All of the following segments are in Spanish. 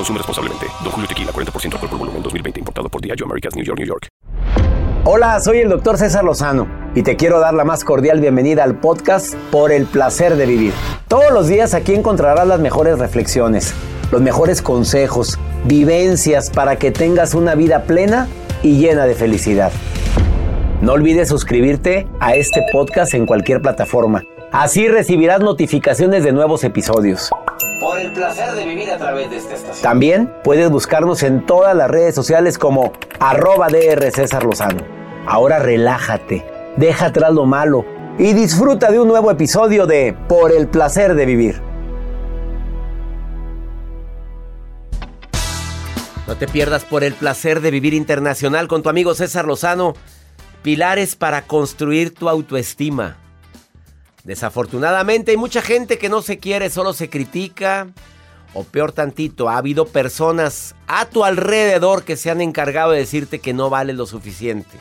Consume responsablemente. Don Julio Tequila, 40% alcohol por volumen, 2020. Importado por Diageo Americas, New York, New York. Hola, soy el doctor César Lozano y te quiero dar la más cordial bienvenida al podcast Por el Placer de Vivir. Todos los días aquí encontrarás las mejores reflexiones, los mejores consejos, vivencias para que tengas una vida plena y llena de felicidad. No olvides suscribirte a este podcast en cualquier plataforma. Así recibirás notificaciones de nuevos episodios por el placer de vivir a través de esta estación. También puedes buscarnos en todas las redes sociales como arroba DR César Lozano. Ahora relájate, deja atrás lo malo y disfruta de un nuevo episodio de Por el placer de vivir. No te pierdas por el placer de vivir internacional con tu amigo César Lozano. Pilares para construir tu autoestima. Desafortunadamente hay mucha gente que no se quiere, solo se critica. O peor tantito, ha habido personas a tu alrededor que se han encargado de decirte que no vale lo suficiente.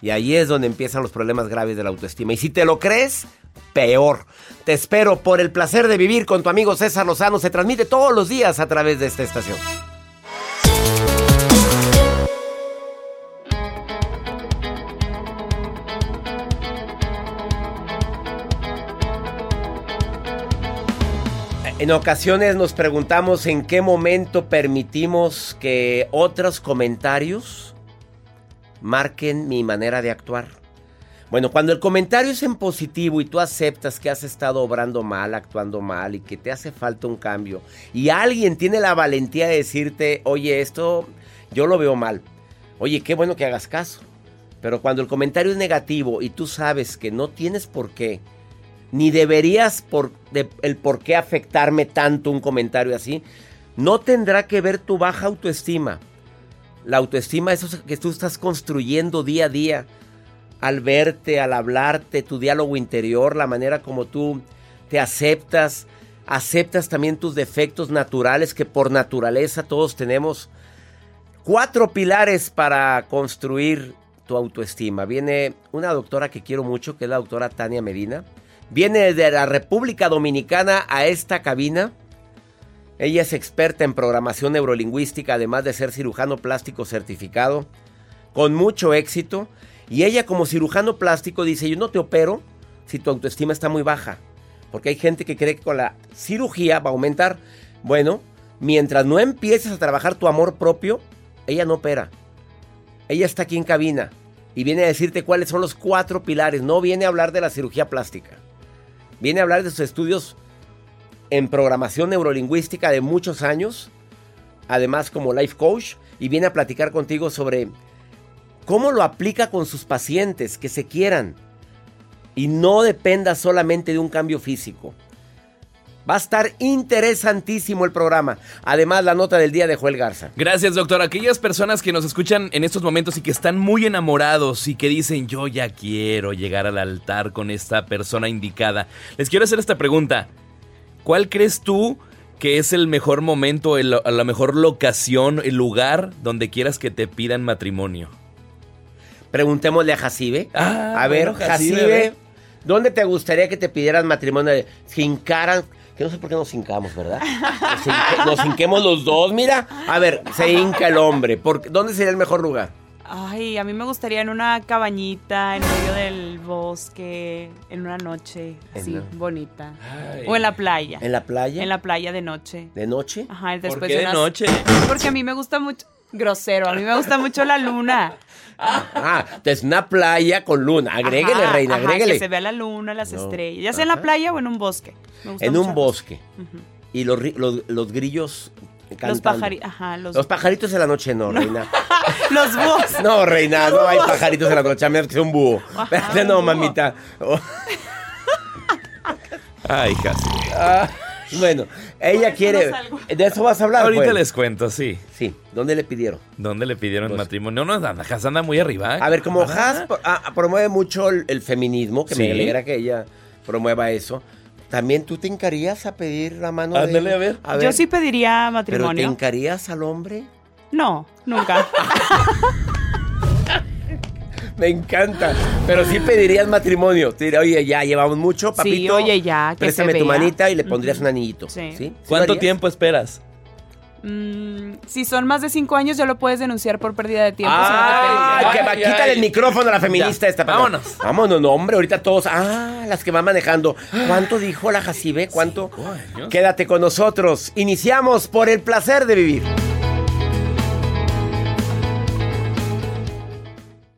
Y ahí es donde empiezan los problemas graves de la autoestima. Y si te lo crees, peor. Te espero por el placer de vivir con tu amigo César Lozano. Se transmite todos los días a través de esta estación. En ocasiones nos preguntamos en qué momento permitimos que otros comentarios marquen mi manera de actuar. Bueno, cuando el comentario es en positivo y tú aceptas que has estado obrando mal, actuando mal y que te hace falta un cambio, y alguien tiene la valentía de decirte, oye, esto yo lo veo mal, oye, qué bueno que hagas caso. Pero cuando el comentario es negativo y tú sabes que no tienes por qué, ni deberías por, el por qué afectarme tanto un comentario así. No tendrá que ver tu baja autoestima. La autoestima es que tú estás construyendo día a día. Al verte, al hablarte, tu diálogo interior, la manera como tú te aceptas. Aceptas también tus defectos naturales que por naturaleza todos tenemos. Cuatro pilares para construir tu autoestima. Viene una doctora que quiero mucho, que es la doctora Tania Medina Viene de la República Dominicana a esta cabina. Ella es experta en programación neurolingüística, además de ser cirujano plástico certificado, con mucho éxito. Y ella como cirujano plástico dice, yo no te opero si tu autoestima está muy baja. Porque hay gente que cree que con la cirugía va a aumentar. Bueno, mientras no empieces a trabajar tu amor propio, ella no opera. Ella está aquí en cabina y viene a decirte cuáles son los cuatro pilares. No viene a hablar de la cirugía plástica. Viene a hablar de sus estudios en programación neurolingüística de muchos años, además como life coach, y viene a platicar contigo sobre cómo lo aplica con sus pacientes que se quieran y no dependa solamente de un cambio físico. Va a estar interesantísimo el programa. Además, la nota del día de Joel Garza. Gracias, doctor. Aquellas personas que nos escuchan en estos momentos y que están muy enamorados y que dicen, yo ya quiero llegar al altar con esta persona indicada. Les quiero hacer esta pregunta. ¿Cuál crees tú que es el mejor momento, la mejor locación, el lugar donde quieras que te pidan matrimonio? Preguntémosle a Jacibe. Ah, a ver, Jacibe, ¿dónde te gustaría que te pidieran matrimonio? Sin cara que no sé por qué nos hincamos, ¿verdad? Nos, hinquemos los dos, mira. A ver, se hinca el hombre. ¿Dónde sería el mejor lugar? Ay, a mí me gustaría en una cabañita en medio del bosque, en una noche así bonita. O en la playa. ¿En la playa? En la playa de noche. ¿De noche? Ajá, después ¿Por qué de, noche? Porque a mí me gusta mucho grosero, a mí me gusta mucho la luna. Ah, es una playa con luna. Agréguele, reina, ajá, agréguele. Que se vea la luna, las estrellas. Ya sea en la playa o en un bosque. En un bosque. Y los, los, los grillos Los pajaritos, ajá. Los... los... pajaritos en la noche no, reina. los búhos. No, reina, no hay pajaritos en la noche, a menos que sea un búho. Ajá, no, mamita. Oh. Ay, casi. Ah, bueno, ella quiere. ¿De eso vas a hablar? Ahorita pues? les cuento, sí. Sí. ¿Dónde le pidieron? ¿Dónde le pidieron pues, matrimonio? No, no, Haas anda muy arriba. A ver, como Haas ah, promueve mucho el, el feminismo, que ¿Sí? me alegra que ella promueva eso. ¿También tú te encarías a pedir la mano Ándale, de a ver. a ver. Yo sí pediría matrimonio. ¿Pero te encarías al hombre? No, nunca. Me encanta. Pero sí pedirías matrimonio. Te diría, oye, ya llevamos mucho, papito. Sí, oye, ya. Que préstame se tu vea. manita y le pondrías un anillito. Sí. ¿Sí? ¿Cuánto tiempo esperas? Mm, si son más de cinco años, ya lo puedes denunciar por pérdida de tiempo. Ah, si no que va, quítale el micrófono a la feminista ya, esta. Vámonos. Vámonos, no, hombre, ahorita todos. Ah, las que van manejando. ¿Cuánto dijo la Jacibe? ¿Cuánto? Cinco Quédate con nosotros. Iniciamos por el placer de vivir.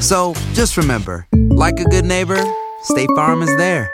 So just remember, like a good neighbor, State Farm is there.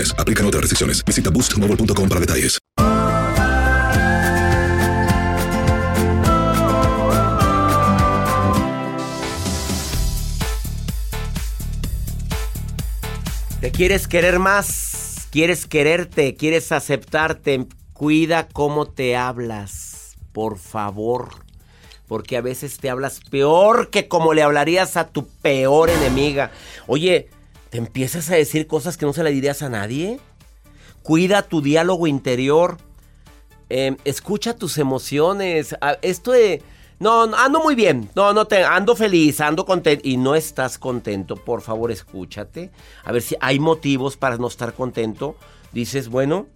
Aplican otras restricciones. Visita boostmobile.com para detalles. ¿Te quieres querer más? ¿Quieres quererte? ¿Quieres aceptarte? Cuida cómo te hablas, por favor. Porque a veces te hablas peor que como le hablarías a tu peor enemiga. Oye, ¿te empiezas a decir cosas que no se le dirías a nadie? Cuida tu diálogo interior. Eh, escucha tus emociones. Esto de... No, ando muy bien. No, no te ando feliz, ando contento y no estás contento. Por favor, escúchate. A ver si hay motivos para no estar contento. Dices, bueno,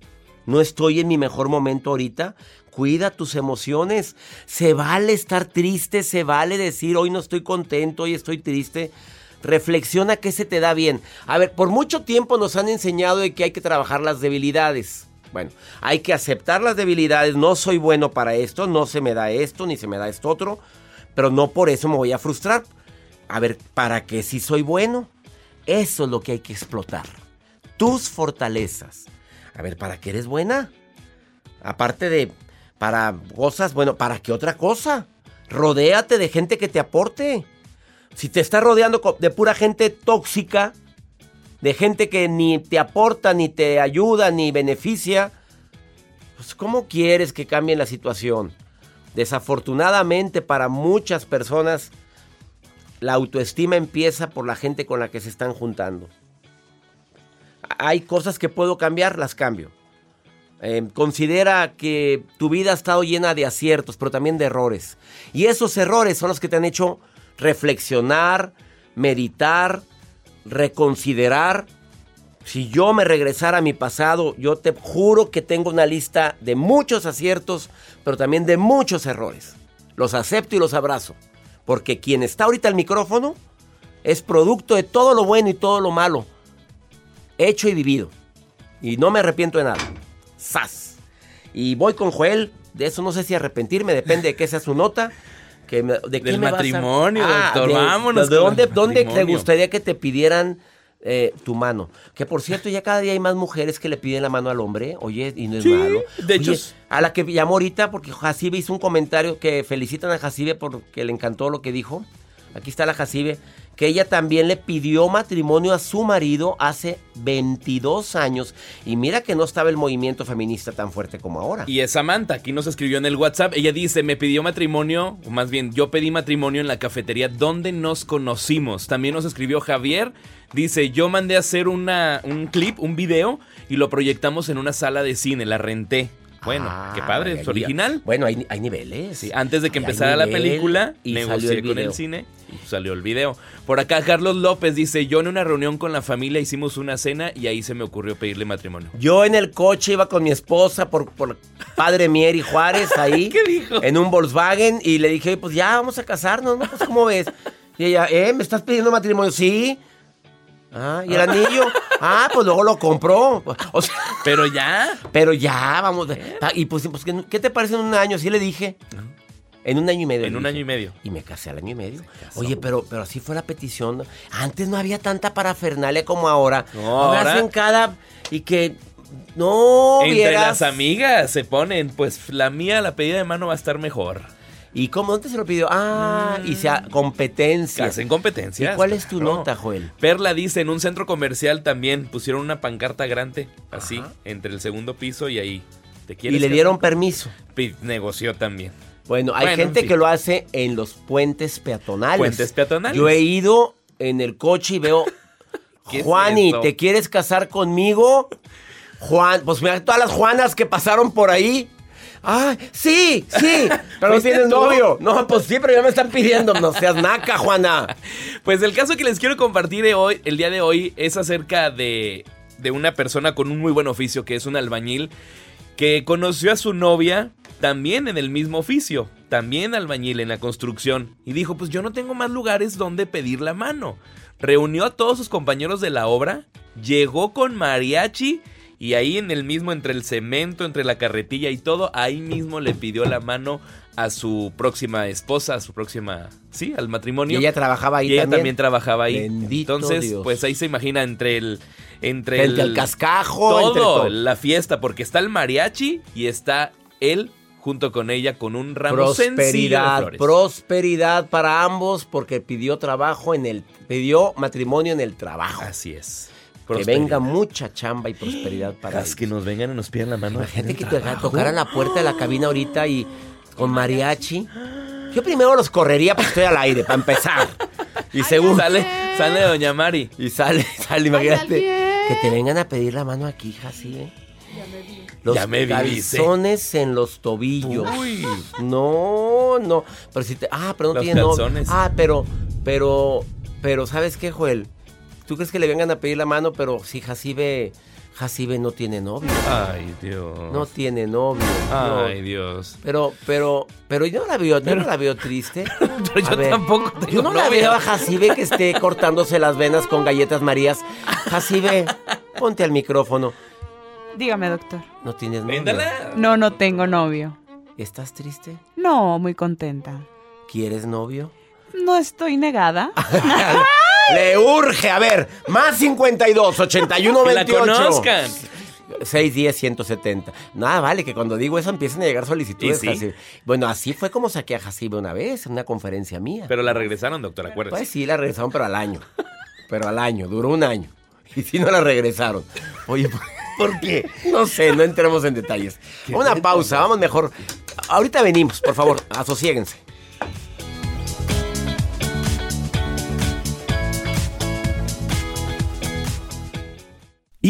no estoy en mi mejor momento ahorita. Cuida tus emociones. Se vale estar triste, se vale decir, hoy no estoy contento, hoy estoy triste. Reflexiona qué se te da bien. A ver, por mucho tiempo nos han enseñado de que hay que trabajar las debilidades. Bueno, hay que aceptar las debilidades. No soy bueno para esto, no se me da esto, ni se me da esto otro. Pero no por eso me voy a frustrar. A ver, ¿para qué si soy bueno? Eso es lo que hay que explotar. Tus fortalezas. A ver, ¿para qué eres buena? Aparte de para cosas, bueno, ¿para qué otra cosa? Rodéate de gente que te aporte. Si te estás rodeando de pura gente tóxica, de gente que ni te aporta, ni te ayuda, ni beneficia, pues ¿cómo quieres que cambie la situación? Desafortunadamente para muchas personas, la autoestima empieza por la gente con la que se están juntando. hay cosas que puedo cambiar, las cambio. Eh, considera que tu vida ha estado llena de aciertos, pero también de errores. Y esos errores son los que te han hecho reflexionar, meditar, reconsiderar. Si yo me regresara a mi pasado, yo te juro que tengo una lista de muchos aciertos, pero también de muchos errores. Los acepto y los abrazo. Porque quien está ahorita al micrófono es producto de todo lo bueno y todo lo malo. Hecho y vivido. Y no me arrepiento de nada. ¡Sas! Y voy con Joel. De eso no sé si arrepentirme, depende de qué sea su nota. Que me- ¿De qué Del me vas a- matrimonio, doctor, de- vámonos ¿De con dónde, dónde te matrimonio. gustaría que te pidieran eh, tu mano? Que por cierto, ya cada día hay más mujeres que le piden la mano al hombre. Oye, y no es Sí, malo. de hecho, Oye, a la que llamó ahorita, porque Jacibe hizo un comentario que felicitan a Jacibe porque le encantó lo que dijo. Aquí está la Jacibe, que ella también le pidió matrimonio a su marido hace 22 años. Y mira que no estaba el movimiento feminista tan fuerte como ahora. Y es Samantha, aquí nos escribió en el WhatsApp. Ella dice, me pidió matrimonio, o más bien, yo pedí matrimonio en la cafetería donde nos conocimos. También nos escribió Javier. Dice, yo mandé a hacer una, un clip, un video, y lo proyectamos en una sala de cine, la renté. Bueno, Ah, qué padre, es original. Bueno, hay, hay niveles. Sí, antes de que empezara la película, y salió negocié el con el cine y salió el video. Por acá Carlos López dice, yo en una reunión con la familia hicimos una cena y ahí se me ocurrió pedirle matrimonio. Yo en el coche iba con mi esposa por, por Padre Mier y Juárez ahí. ¿Qué dijo? En un Volkswagen y le dije, pues ya vamos a casarnos, ¿no? Pues ¿cómo ves? Y ella, ¿eh? ¿Me estás pidiendo matrimonio? Sí. Ah, ¿y el anillo? Ah, pues luego lo compró. O sea, Pero ya, pero ya, vamos. Ah, Y pues, pues, ¿qué- ¿qué te parece en un año? Sí le dije. En un año y medio. en un dije. año y medio. Y me casé al año y medio. Oye, pero, pero así fue la petición. Antes no había tanta parafernalia como ahora. No, ahora- hacen cada. Y que. No, Entre vieras. las amigas se ponen, pues la mía, la pedida de mano va a estar mejor. ¿Y cómo? ¿Dónde se lo pidió? Ah, y sea competencia. Hacen competencias. ¿Y cuál es tu nota, Joel? Perla dice, en un centro comercial también pusieron una pancarta grande, así, entre el segundo piso y ahí. ¿Te quieres Y le dieron permiso. Negoció también. Bueno, hay Bueno, gente en fin. que lo hace en los puentes peatonales. Puentes peatonales. Yo he ido en el coche y veo, ¿Qué es Juani, eso? ¿te quieres casar conmigo? Juan, pues mira todas las Juanas que pasaron por ahí. Ah, sí, sí, pero no ¿Fuiste tienes novio. No, pues sí, pero ya me están pidiendo. No seas naca, Juana. Pues el caso que les quiero compartir de hoy, el día de hoy es acerca de, de una persona con un muy buen oficio, que es un albañil, que conoció a su novia también en el mismo oficio, también albañil en la construcción, y dijo, pues yo no tengo más lugares donde pedir la mano. Reunió a todos sus compañeros de la obra, llegó con mariachi y ahí en el mismo, entre el cemento, entre la carretilla y todo, ahí mismo le pidió la mano a su próxima esposa, a su próxima, sí, al Y matrimonio. ella trabajaba ahí Y ella también. también trabajaba ahí. Bendito Entonces, Dios. pues ahí se imagina entre el. Entre el, al cascajo, Todo, entre todo. la fiesta, porque está el mariachi y está él junto con ella con un ramo sencillo de Prosperidad, flores. prosperidad para ambos porque pidió trabajo en el, pidió matrimonio en el trabajo. Así es. Que venga mucha chamba y prosperidad para Las ellos. que nos vengan y nos pidan la mano. Imagínate en que te tocaran la puerta de la cabina ahorita y con mariachi. Yo primero los correría porque estoy al aire, para empezar. Y segundo, Sale, sale Doña Mari. y sale, sale, imagínate. Que te vengan a pedir la mano aquí, hija, así, ¿eh? Los Ya me vi, dice. calzones en los tobillos. Uy. No, no. Pero si te. Ah, pero no Los tiene calzones. Ah, pero, pero, pero, ¿sabes qué, Joel? ¿Tú crees que le vengan a pedir la mano? Pero si Jacibe, Jacibe no tiene novio. Ay, Dios. No tiene novio. no. Ay, Dios. Pero, pero, pero yo no la veo, yo no la veo triste. Pero A yo ver, tampoco tengo Yo no la veo a Jacibe que esté cortándose las venas con galletas marías. Jacibe, ponte al micrófono. Dígame, doctor. No tienes novio. Véndala. No, no tengo novio. ¿Estás triste? No, muy contenta. ¿Quieres novio? No estoy negada. Le urge, a ver, más 52, 81, Que la 28. conozcan. 610 170. Nada, vale, que cuando digo eso empiezan a llegar solicitudes. Sí. Bueno, así fue como saqué a Jacibe una vez, en una conferencia mía. Pero la regresaron, doctor, acuérdese. Pues sí, la regresaron, pero al año. Pero al año, duró un año. Y sí no la regresaron. Oye, ¿por- ¿por qué? No sé, no entremos en detalles. Una pausa, vamos mejor. Ahorita venimos, por favor, asosiéguense.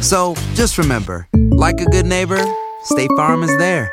So just remember, like a good neighbor, State Farm is there.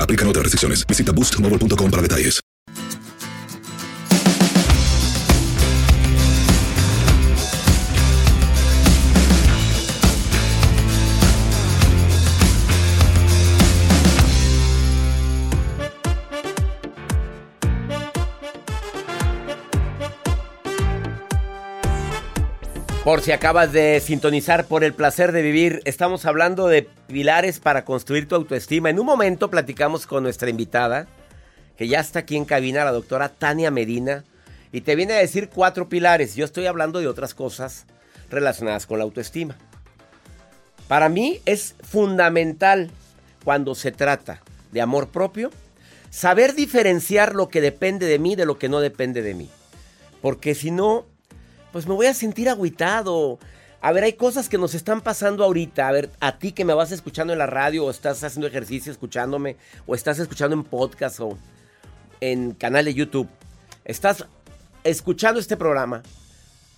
Aplican otras restricciones. Visita boostmobile.com para detalles. Por si acabas de sintonizar por el placer de vivir, estamos hablando de pilares para construir tu autoestima. En un momento platicamos con nuestra invitada, que ya está aquí en cabina, la doctora Tania Medina, y te viene a decir cuatro pilares. Yo estoy hablando de otras cosas relacionadas con la autoestima. Para mí es fundamental cuando se trata de amor propio, saber diferenciar lo que depende de mí de lo que no depende de mí. Porque si no, pues me voy a sentir agüitado. A ver, hay cosas que nos están pasando ahorita. A ver, a ti que me vas escuchando en la radio o estás haciendo ejercicio escuchándome o estás escuchando en podcast o en canal de YouTube. Estás escuchando este programa.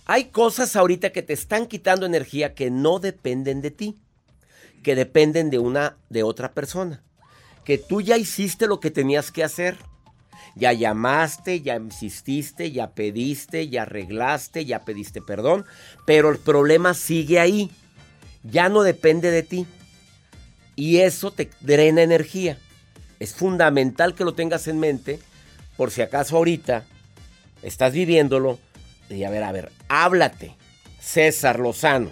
Hay cosas ahorita que te están quitando energía que no dependen de ti, que dependen de una de otra persona. Que tú ya hiciste lo que tenías que hacer. Ya llamaste, ya insististe, ya pediste, ya arreglaste, ya pediste perdón, pero el problema sigue ahí. Ya no depende de ti. Y eso te drena energía. Es fundamental que lo tengas en mente por si acaso ahorita estás viviéndolo. Y a ver, a ver, háblate. César Lozano.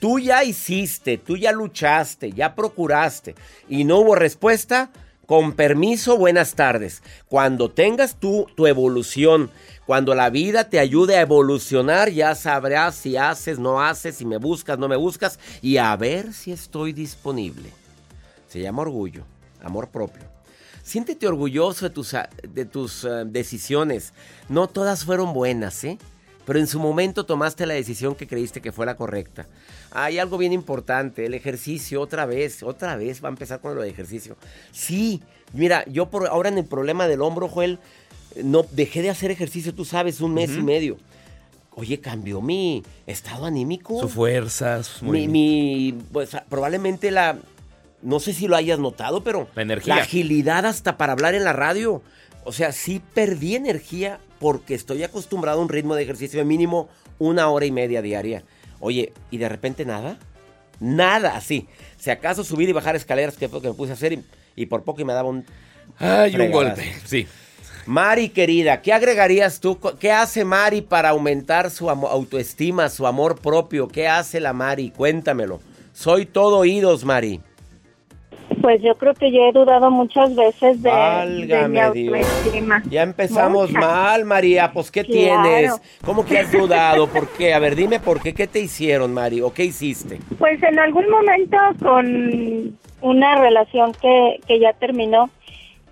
Tú ya hiciste, tú ya luchaste, ya procuraste y no hubo respuesta. Con permiso, buenas tardes. Cuando tengas tú tu evolución, cuando la vida te ayude a evolucionar, ya sabrás si haces, no haces, si me buscas, no me buscas y a ver si estoy disponible. Se llama orgullo, amor propio. Siéntete orgulloso de tus, de tus uh, decisiones. No todas fueron buenas, ¿eh? Pero en su momento tomaste la decisión que creíste que fue la correcta. Hay algo bien importante, el ejercicio, otra vez, otra vez va a empezar con lo de ejercicio. Sí, mira, yo por ahora en el problema del hombro, Joel, no dejé de hacer ejercicio, tú sabes, un mes uh -huh. y medio. Oye, cambió mi estado anímico. Su fuerzas. Mi, mi pues, probablemente la, no sé si lo hayas notado, pero la energía. La agilidad hasta para hablar en la radio. O sea, sí perdí energía porque estoy acostumbrado a un ritmo de ejercicio de mínimo una hora y media diaria. Oye, ¿y de repente nada? Nada, así. Si acaso subir y bajar escaleras, que fue lo que me puse a hacer, y, y por poco y me daba un... Ay, un golpe, sí. Mari, querida, ¿qué agregarías tú? ¿Qué hace Mari para aumentar su autoestima, su amor propio? ¿Qué hace la Mari? Cuéntamelo. Soy todo oídos, Mari. Pues yo creo que yo he dudado muchas veces de, de mi autoestima. Ya empezamos mal, María. Pues, ¿qué tienes? ¿Cómo que has dudado? ¿Por qué? A ver, dime por qué. ¿Qué te hicieron, Mari? ¿O qué hiciste? Pues en algún momento con una relación que, que ya terminó,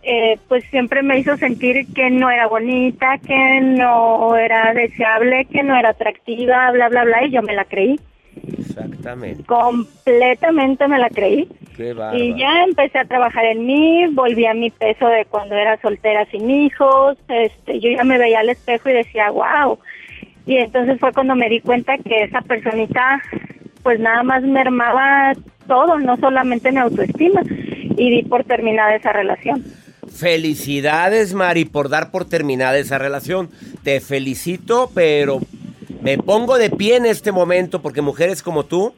eh, pues siempre me hizo sentir que no era bonita, que no era deseable, que no era atractiva, bla, bla, bla, y yo me la creí. Exactamente. Completamente me la creí. y ya empecé a trabajar en mí, volví a mi peso de cuando era soltera sin hijos, este, yo ya me veía al espejo y decía, wow. Y entonces fue cuando me di cuenta que esa personita pues nada más mermaba todo, no solamente mi autoestima, y di por terminada esa relación. Felicidades, Mari, por dar por terminada esa relación. Te felicito, pero me pongo de pie en este momento porque mujeres como tú,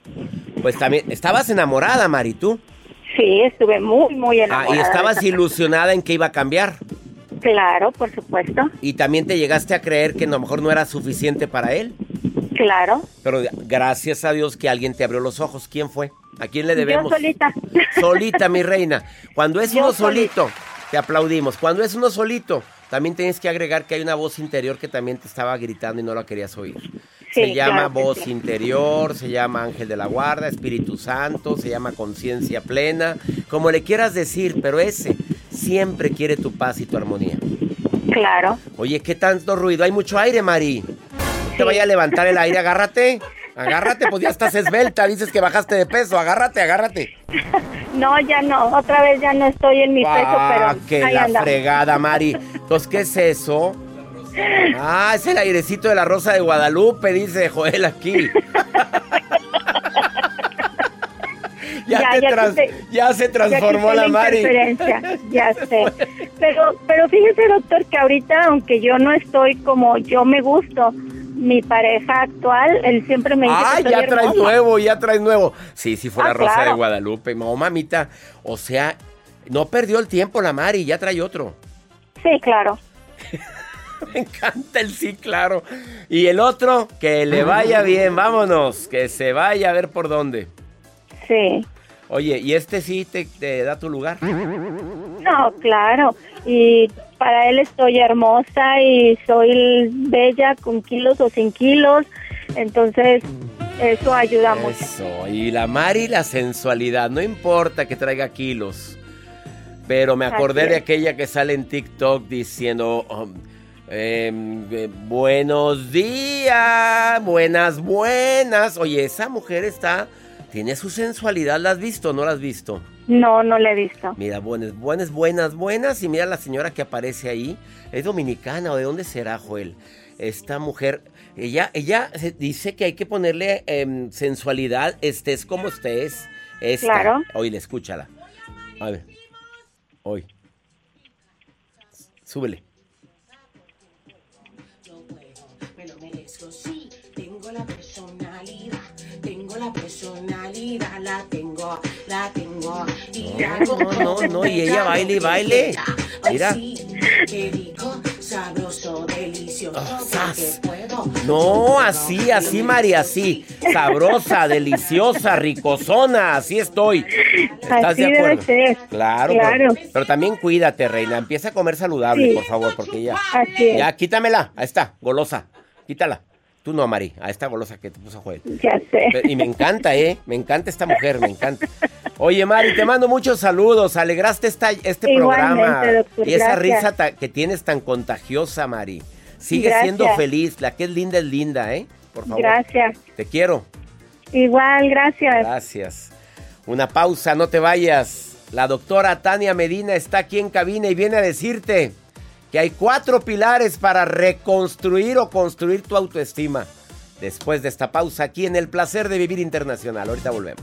pues también estabas enamorada, Mari, tú. Sí, estuve muy, muy enamorada. Ah, y estabas ilusionada en que iba a cambiar. Claro, por supuesto. Y también te llegaste a creer que a lo mejor no era suficiente para él. Claro. Pero gracias a Dios que alguien te abrió los ojos. ¿Quién fue? ¿A quién le debemos? Yo solita. Solita, mi reina. Cuando es uno solito, te aplaudimos. Cuando es uno solito, también tienes que agregar que hay una voz interior que también te estaba gritando y no la querías oír. se llama voz interior, se llama ángel de la guarda, Espíritu Santo, se llama conciencia plena, como le quieras decir, pero ese siempre quiere tu paz y tu armonía. Claro. Oye, ¿qué tanto ruido? Hay mucho aire, Mari. No te vaya a levantar el aire, agárrate. Agárrate, pues ya estás esbelta, dices que bajaste de peso, agárrate, agárrate. No, ya no, otra vez ya no estoy en mi peso, pero. Ah, que la fregada, Mari. Entonces, ¿qué es eso? Ah, es el airecito de la Rosa de Guadalupe, dice Joel aquí. ya, ya, se transformó la, Mari. Ya sé. Pero, pero fíjese, doctor, que ahorita, aunque yo no estoy como yo me gusto, mi pareja actual, él siempre me dice ¡Ay, ya traes nuevo, ya traes nuevo! Sí, sí fue la ah, Rosa de Guadalupe. No, mamita, o sea, no perdió el tiempo la Mari, ya trae otro. Sí, claro. me encanta el sí, claro. Y el otro, que le vaya bien, vámonos, que se vaya a ver por dónde. Sí. Oye, ¿y este sí te, te da tu lugar? No, claro. Y para él estoy hermosa y soy bella con kilos o sin kilos. Entonces, eso ayuda mucho. Eso, y la Mari, la sensualidad, no importa que traiga kilos. Pero me acordé de aquella que sale en TikTok diciendo, um, em, eh, buenos días, buenas, buenas. Oye, esa mujer está, tiene su sensualidad, ¿la has visto o no la has visto? No, no la he visto. Mira, buenas, buenas, buenas, buenas. Y mira la señora que aparece ahí. ¿Es dominicana o de dónde será, Joel? Esta mujer, ella, ella dice que hay que ponerle em, sensualidad, estés como estés. Esta. Claro. Oye, escúchala. A ver. Hoy. Súbele. tengo la personalidad, tengo la personalidad, la tengo, la tengo. no, no, no, no, y ella baile y baile. Mira. Rico, sabroso, no, así, así, María, así. Sabrosa, deliciosa, ricosona, así estoy. ¿Estás de acuerdo? Claro, claro. Pero, también cuídate, reina. Empieza a comer saludable, por favor, porque ya. Así Ya, quítamela. Ahí está, golosa. Quítala. Tú no, Mari, a esta golosa que te puso Joel. Ya sé. Y me encanta, ¿eh? Me encanta esta mujer, me encanta. Oye, Mari, te mando muchos saludos. Alegraste esta, este programa. y esa risa que tienes tan contagiosa, Mari. Sigue siendo feliz. La que es linda es linda, ¿eh? Por favor. Gracias. Te quiero. Igual, gracias. Gracias. Una pausa, no te vayas. La doctora Tania Medina está aquí en cabina y viene a decirte que hay cuatro pilares para reconstruir o construir tu autoestima. Después de esta pausa aquí en El Placer de Vivir Internacional. Ahorita volvemos.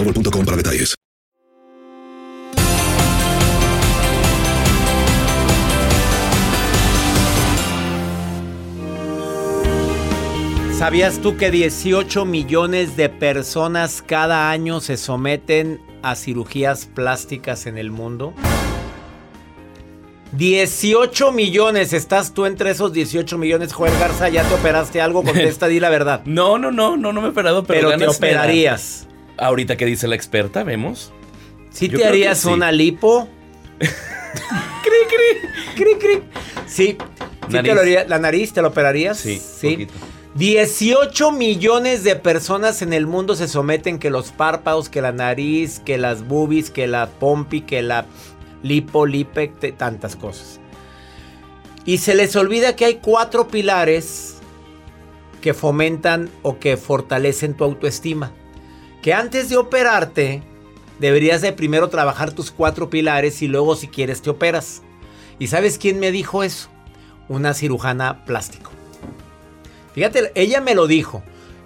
boostmobile.com para detalles. ¿Sabías tú que 18 millones de personas cada año se someten a cirugías plásticas en el mundo? 18 millones, ¿estás tú entre esos 18 millones? Joel Garza, ¿ya te operaste algo? Contesta, di la verdad. No, no, no, no, no me he operado, pero, Pero te operarías. Ahorita que dice la experta, vemos. ¿Sí Yo te harías sí. una lipo? cri, cri, cri, cri. Sí. ¿Sí te lo haría- ¿La nariz te lo operarías? Sí, Sí. poquito. 18 millones de personas en el mundo se someten que los párpados, que la nariz, que las boobies, que la pompi, que la lipo, lipe, tantas cosas. Y se les olvida que hay cuatro pilares que fomentan o que fortalecen tu autoestima. Que antes de operarte, deberías de primero trabajar tus cuatro pilares y luego si quieres te operas. ¿Y sabes quién me dijo eso? Una cirujana plástico. Fíjate, ella me lo dijo.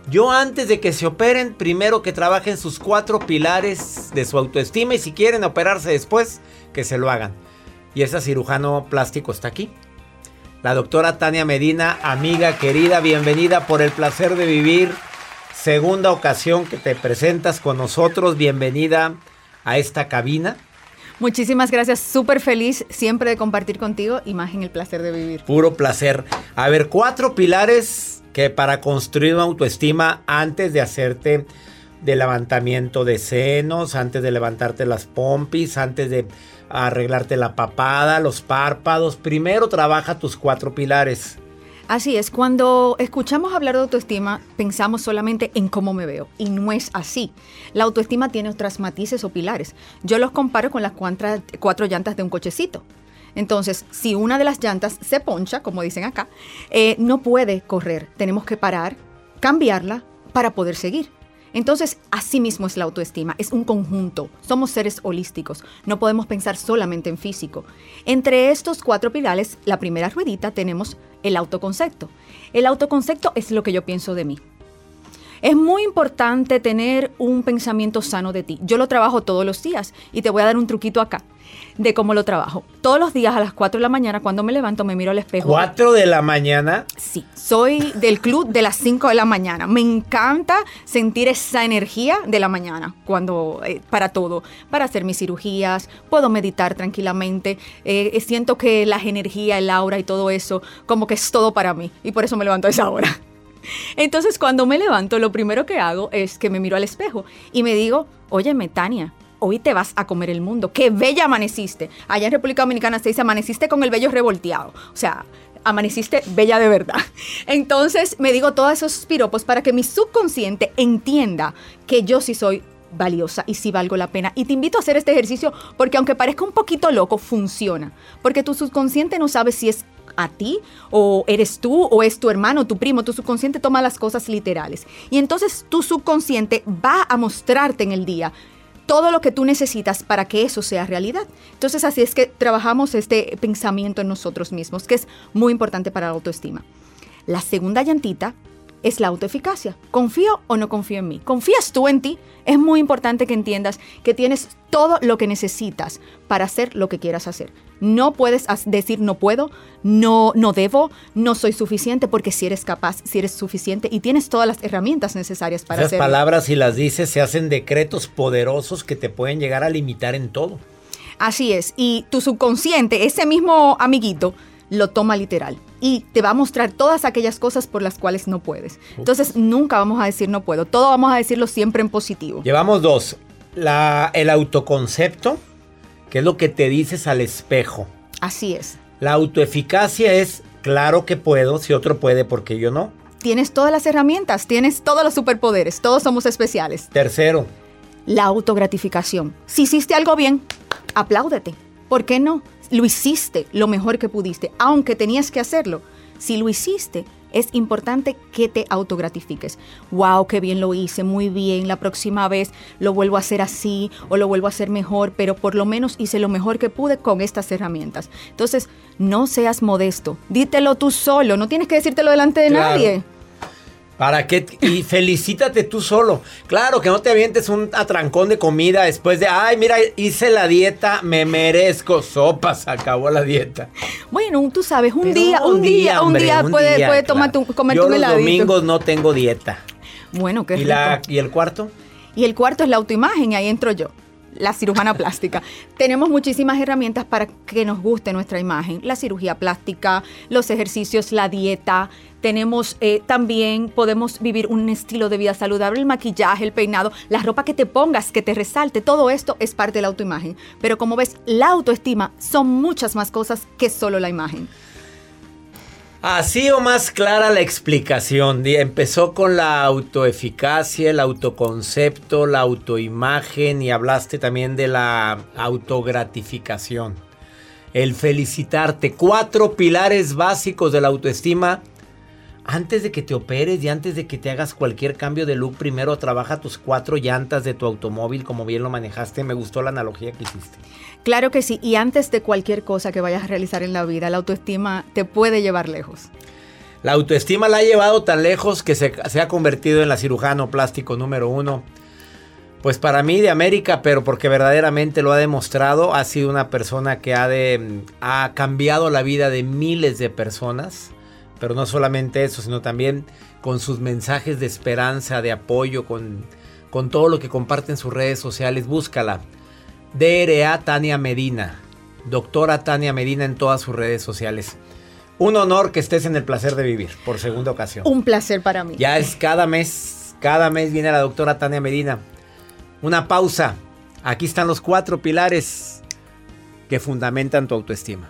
Yo antes de que se operen, primero que trabajen sus cuatro pilares de su autoestima y si quieren operarse después, que se lo hagan. Y esa cirujano plástico está aquí. La doctora Tania Medina, amiga querida, bienvenida por el placer de vivir. Segunda ocasión que te presentas con nosotros, bienvenida a esta cabina. Muchísimas gracias, súper feliz siempre de compartir contigo y más en el placer de vivir. Puro placer. A ver, cuatro pilares que para construir una autoestima antes de hacerte de levantamiento de senos, antes de levantarte las pompis, antes de arreglarte la papada, los párpados. Primero trabaja tus cuatro pilares. Así es, cuando escuchamos hablar de autoestima, pensamos solamente en cómo me veo y no es así. La autoestima tiene otras matices o pilares. Yo los comparo con las cuatro llantas de un cochecito. Entonces, si una de las llantas se poncha, como dicen acá, eh, no puede correr. Tenemos que parar, cambiarla para poder seguir. Entonces, así mismo es la autoestima, es un conjunto. Somos seres holísticos, no podemos pensar solamente en físico. Entre estos cuatro pilares, la primera ruedita tenemos el autoconcepto. El autoconcepto es lo que yo pienso de mí. Es muy importante tener un pensamiento sano de ti. Yo lo trabajo todos los días y te voy a dar un truquito acá de cómo lo trabajo. Todos los días a las 4 de la mañana cuando me levanto me miro al espejo. Cuatro de la mañana. Sí, soy del club de las 5 de la mañana. Me encanta sentir esa energía de la mañana cuando eh, para todo, para hacer mis cirugías, puedo meditar tranquilamente. eh, siento que la energía, el aura y todo eso, como que es todo para mí y por eso me levanto a esa hora. Entonces cuando me levanto, lo primero que hago es que me miro al espejo y me digo, óyeme, Tania, hoy te vas a comer el mundo. Qué bella amaneciste. Allá en República Dominicana se dice, amaneciste con el vello revolteado. O sea, amaneciste bella de verdad. Entonces me digo todos esos piropos para que mi subconsciente entienda que yo sí soy valiosa y sí valgo la pena. Y te invito a hacer este ejercicio porque aunque parezca un poquito loco, funciona. Porque tu subconsciente no sabe si es a ti o eres tú o es tu hermano, tu primo, tu subconsciente toma las cosas literales. Y entonces tu subconsciente va a mostrarte en el día todo lo que tú necesitas para que eso sea realidad. Entonces así es que trabajamos este pensamiento en nosotros mismos, que es muy importante para la autoestima. La segunda llantita es la autoeficacia. ¿Confío o no confío en mí? ¿Confías tú en ti? Es muy importante que entiendas que tienes todo lo que necesitas para hacer lo que quieras hacer. No puedes decir no puedo, no, no debo, no soy suficiente, porque si eres capaz, si eres suficiente y tienes todas las herramientas necesarias para Esas palabras, si las dices, se hacen decretos poderosos que te pueden llegar a limitar en todo. Así es. Y tu subconsciente, ese mismo amiguito, lo toma literal y te va a mostrar todas aquellas cosas por las cuales no puedes. Entonces nunca vamos a decir no puedo, todo vamos a decirlo siempre en positivo. Llevamos dos, la, el autoconcepto, que es lo que te dices al espejo. Así es. La autoeficacia es claro que puedo, si otro puede, porque yo no. Tienes todas las herramientas, tienes todos los superpoderes, todos somos especiales. Tercero. La autogratificación. Si hiciste algo bien, apláudete. ¿Por qué no? Lo hiciste lo mejor que pudiste, aunque tenías que hacerlo. Si lo hiciste, es importante que te autogratifiques. Wow, qué bien lo hice, muy bien. La próxima vez lo vuelvo a hacer así o lo vuelvo a hacer mejor, pero por lo menos hice lo mejor que pude con estas herramientas. Entonces, no seas modesto. Dítelo tú solo, no tienes que decírtelo delante de nadie. ¿Para qué? Y felicítate tú solo. Claro, que no te avientes un atrancón de comida después de, ay, mira, hice la dieta, me merezco sopas, acabó la dieta. Bueno, tú sabes, un día, un día, un día puede, puede tomar tu, comer Yo los domingos no tengo dieta. Bueno, qué ¿Y, la, ¿Y el cuarto? Y el cuarto es la autoimagen, y ahí entro yo la cirujana plástica. Tenemos muchísimas herramientas para que nos guste nuestra imagen. La cirugía plástica, los ejercicios, la dieta. Tenemos eh, también, podemos vivir un estilo de vida saludable, el maquillaje, el peinado, la ropa que te pongas, que te resalte. Todo esto es parte de la autoimagen. Pero como ves, la autoestima son muchas más cosas que solo la imagen. Así o más clara la explicación. Empezó con la autoeficacia, el autoconcepto, la autoimagen y hablaste también de la autogratificación. El felicitarte. Cuatro pilares básicos de la autoestima antes de que te operes y antes de que te hagas cualquier cambio de look, primero trabaja tus cuatro llantas de tu automóvil, como bien lo manejaste. Me gustó la analogía que hiciste. Claro que sí, y antes de cualquier cosa que vayas a realizar en la vida, la autoestima te puede llevar lejos. La autoestima la ha llevado tan lejos que se, ha convertido en la cirujano plástico número uno. Pues para mí de América, pero porque verdaderamente lo ha demostrado, ha sido una persona que ha, de, ha cambiado la vida de miles de personas pero no solamente eso, sino también con sus mensajes de esperanza, de apoyo, con, con todo lo que comparte en sus redes sociales. Búscala. DRA Tania Medina. Doctora Tania Medina en todas sus redes sociales. Un honor que estés en el placer de vivir por segunda ocasión. Un placer para mí. Ya es cada mes, cada mes viene la doctora Tania Medina. Una pausa. Aquí están los cuatro pilares que fundamentan tu autoestima.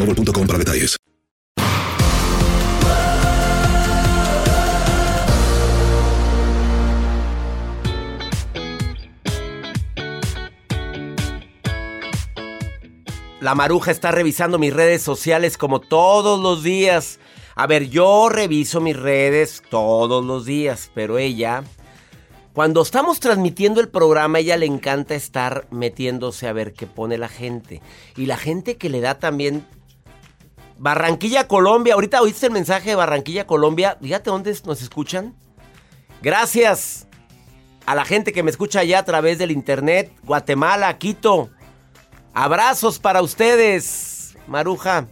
para detalles. La maruja está revisando mis redes sociales como todos los días. A ver, yo reviso mis redes todos los días, pero ella, cuando estamos transmitiendo el programa, ella le encanta estar metiéndose a ver qué pone la gente. Y la gente que le da también Barranquilla, Colombia. Ahorita oíste el mensaje de Barranquilla, Colombia. Fíjate dónde nos escuchan. Gracias a la gente que me escucha allá a través del internet. Guatemala, Quito. Abrazos para ustedes, Maruja.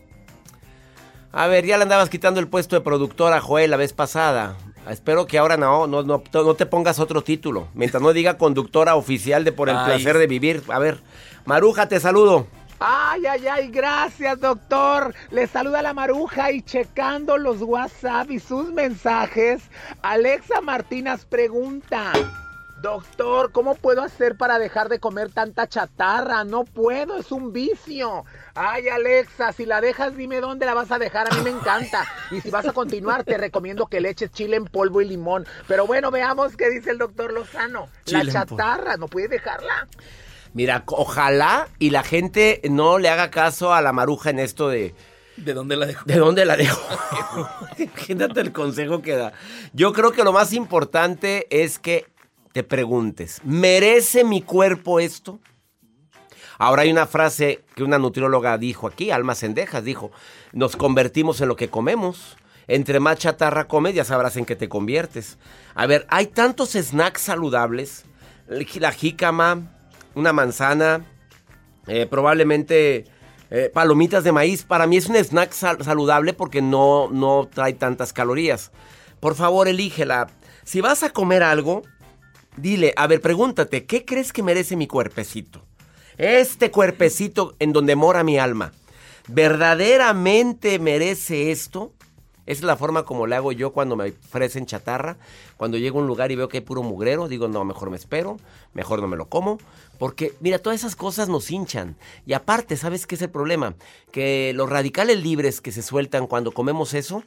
A ver, ya le andabas quitando el puesto de productora a Joel la vez pasada. Espero que ahora no, no, no, no te pongas otro título. Mientras no diga conductora oficial de por el Ay. placer de vivir. A ver, Maruja, te saludo. Ay, ay, ay, gracias, doctor. Le saluda la maruja y checando los WhatsApp y sus mensajes. Alexa Martínez pregunta. Doctor, ¿cómo puedo hacer para dejar de comer tanta chatarra? No puedo, es un vicio. Ay, Alexa, si la dejas, dime dónde la vas a dejar. A mí me encanta. Y si vas a continuar, te recomiendo que le eches chile en polvo y limón. Pero bueno, veamos qué dice el doctor Lozano. Chile la chatarra, no puedes dejarla. Mira, ojalá y la gente no le haga caso a la maruja en esto de... ¿De dónde la dejo? ¿De dónde la dejo? Imagínate el consejo que da. Yo creo que lo más importante es que te preguntes, ¿merece mi cuerpo esto? Ahora hay una frase que una nutrióloga dijo aquí, Alma Sendejas, dijo, nos convertimos en lo que comemos. Entre más chatarra comes, ya sabrás en qué te conviertes. A ver, hay tantos snacks saludables. La jícama, una manzana, eh, probablemente eh, palomitas de maíz. Para mí es un snack sal- saludable porque no, no trae tantas calorías. Por favor, elígela. Si vas a comer algo, dile, a ver, pregúntate, ¿qué crees que merece mi cuerpecito? Este cuerpecito en donde mora mi alma, ¿verdaderamente merece esto? Esa es la forma como le hago yo cuando me ofrecen chatarra. Cuando llego a un lugar y veo que hay puro mugrero, digo, no, mejor me espero, mejor no me lo como. Porque, mira, todas esas cosas nos hinchan. Y aparte, ¿sabes qué es el problema? Que los radicales libres que se sueltan cuando comemos eso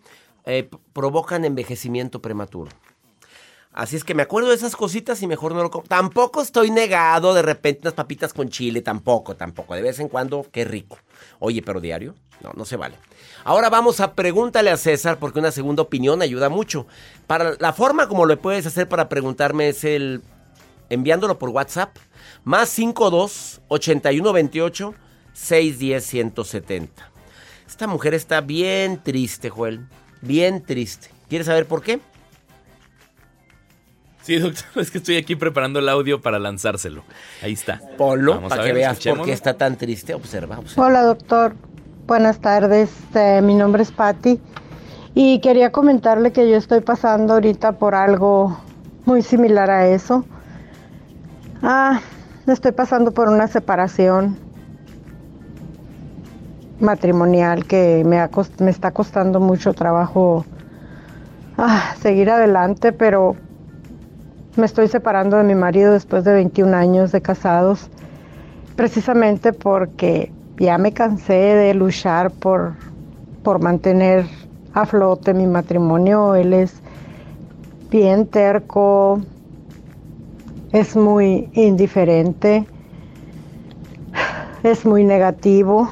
eh, provocan envejecimiento prematuro. Así es que me acuerdo de esas cositas y mejor no lo como. Tampoco estoy negado de repente unas papitas con chile, tampoco, tampoco. De vez en cuando, qué rico. Oye, pero diario, no, no se vale. Ahora vamos a pregúntale a César porque una segunda opinión ayuda mucho. Para la forma como lo puedes hacer para preguntarme es el enviándolo por WhatsApp más 52 81 28 610 170. Esta mujer está bien triste, Joel. Bien triste. ¿Quieres saber por qué? Sí, doctor, es que estoy aquí preparando el audio para lanzárselo. Ahí está. Vamos para a que ver, veas por qué está tan triste. Observa, observa. Hola doctor, buenas tardes, Eh, mi nombre es Patti y quería comentarle que yo estoy pasando ahorita por algo muy similar a eso. Ah, estoy pasando por una separación matrimonial que me, ha cost- me está costando mucho trabajo ah, seguir adelante, pero me estoy separando de mi marido después de 21 años de casados precisamente porque ya me cansé de luchar por, por mantener a flote mi matrimonio. Él es bien terco, es muy indiferente es muy negativo.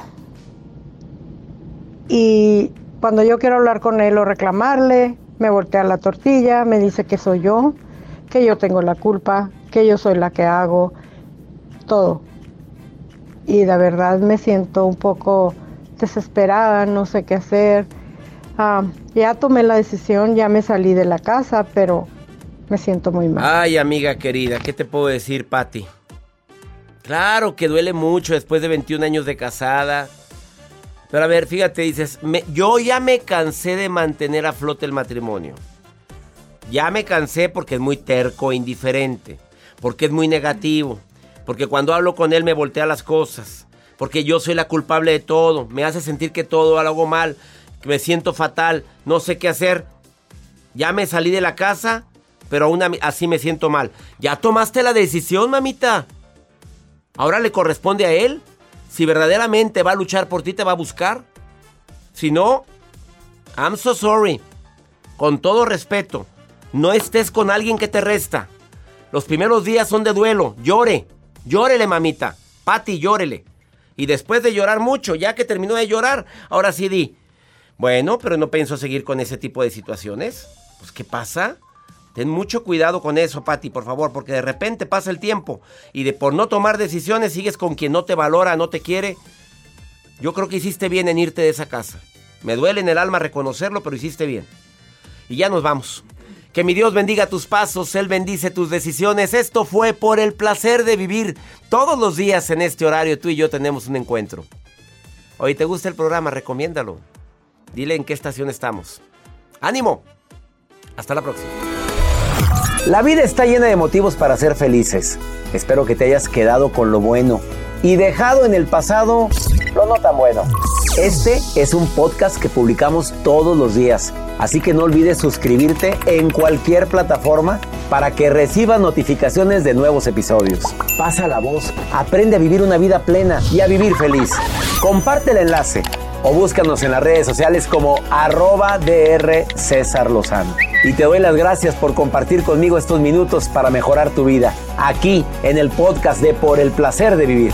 Y cuando yo quiero hablar con él o reclamarle, me voltea la tortilla, me dice que soy yo, que yo tengo la culpa, que yo soy la que hago todo. Y de verdad me siento un poco desesperada, no sé qué hacer. Ah, ya tomé la decisión, ya me salí de la casa, pero me siento muy mal. Ay, amiga querida, ¿qué te puedo decir, Patti? Claro que duele mucho después de 21 años de casada. Pero a ver, fíjate, dices, yo ya me cansé de mantener a flote el matrimonio. Ya me cansé porque es muy terco, e indiferente, porque es muy negativo, porque cuando hablo con él me voltea las cosas, porque yo soy la culpable de todo, me hace sentir que todo lo hago mal, que me siento fatal, no sé qué hacer. Ya me salí de la casa, pero aún así me siento mal. Ya tomaste la decisión, mamita. Ahora le corresponde a él. Si verdaderamente va a luchar por ti, te va a buscar. Si no, I'm so sorry. Con todo respeto, no estés con alguien que te resta. Los primeros días son de duelo. Llore. Llórele, mamita. Pati, llórele. Y después de llorar mucho, ya que terminó de llorar, ahora sí di. Bueno, pero no pienso seguir con ese tipo de situaciones. Pues, ¿qué pasa? Ten mucho cuidado con eso, Patti, por favor, porque de repente pasa el tiempo y de por no tomar decisiones sigues con quien no te valora, no te quiere. Yo creo que hiciste bien en irte de esa casa. Me duele en el alma reconocerlo, pero hiciste bien. Y ya nos vamos. Que mi Dios bendiga tus pasos, Él bendice tus decisiones. Esto fue por el placer de vivir. Todos los días en este horario tú y yo tenemos un encuentro. Hoy te gusta el programa, recomiéndalo. Dile en qué estación estamos. ¡Ánimo! Hasta la próxima. La vida está llena de motivos para ser felices. Espero que te hayas quedado con lo bueno y dejado en el pasado lo no tan bueno. Este es un podcast que publicamos todos los días, así que no olvides suscribirte en cualquier plataforma para que recibas notificaciones de nuevos episodios. Pasa la voz, aprende a vivir una vida plena y a vivir feliz. Comparte el enlace o búscanos en las redes sociales como arroba DR César Lozano. Y te doy las gracias por compartir conmigo estos minutos para mejorar tu vida, aquí en el podcast de Por el Placer de Vivir.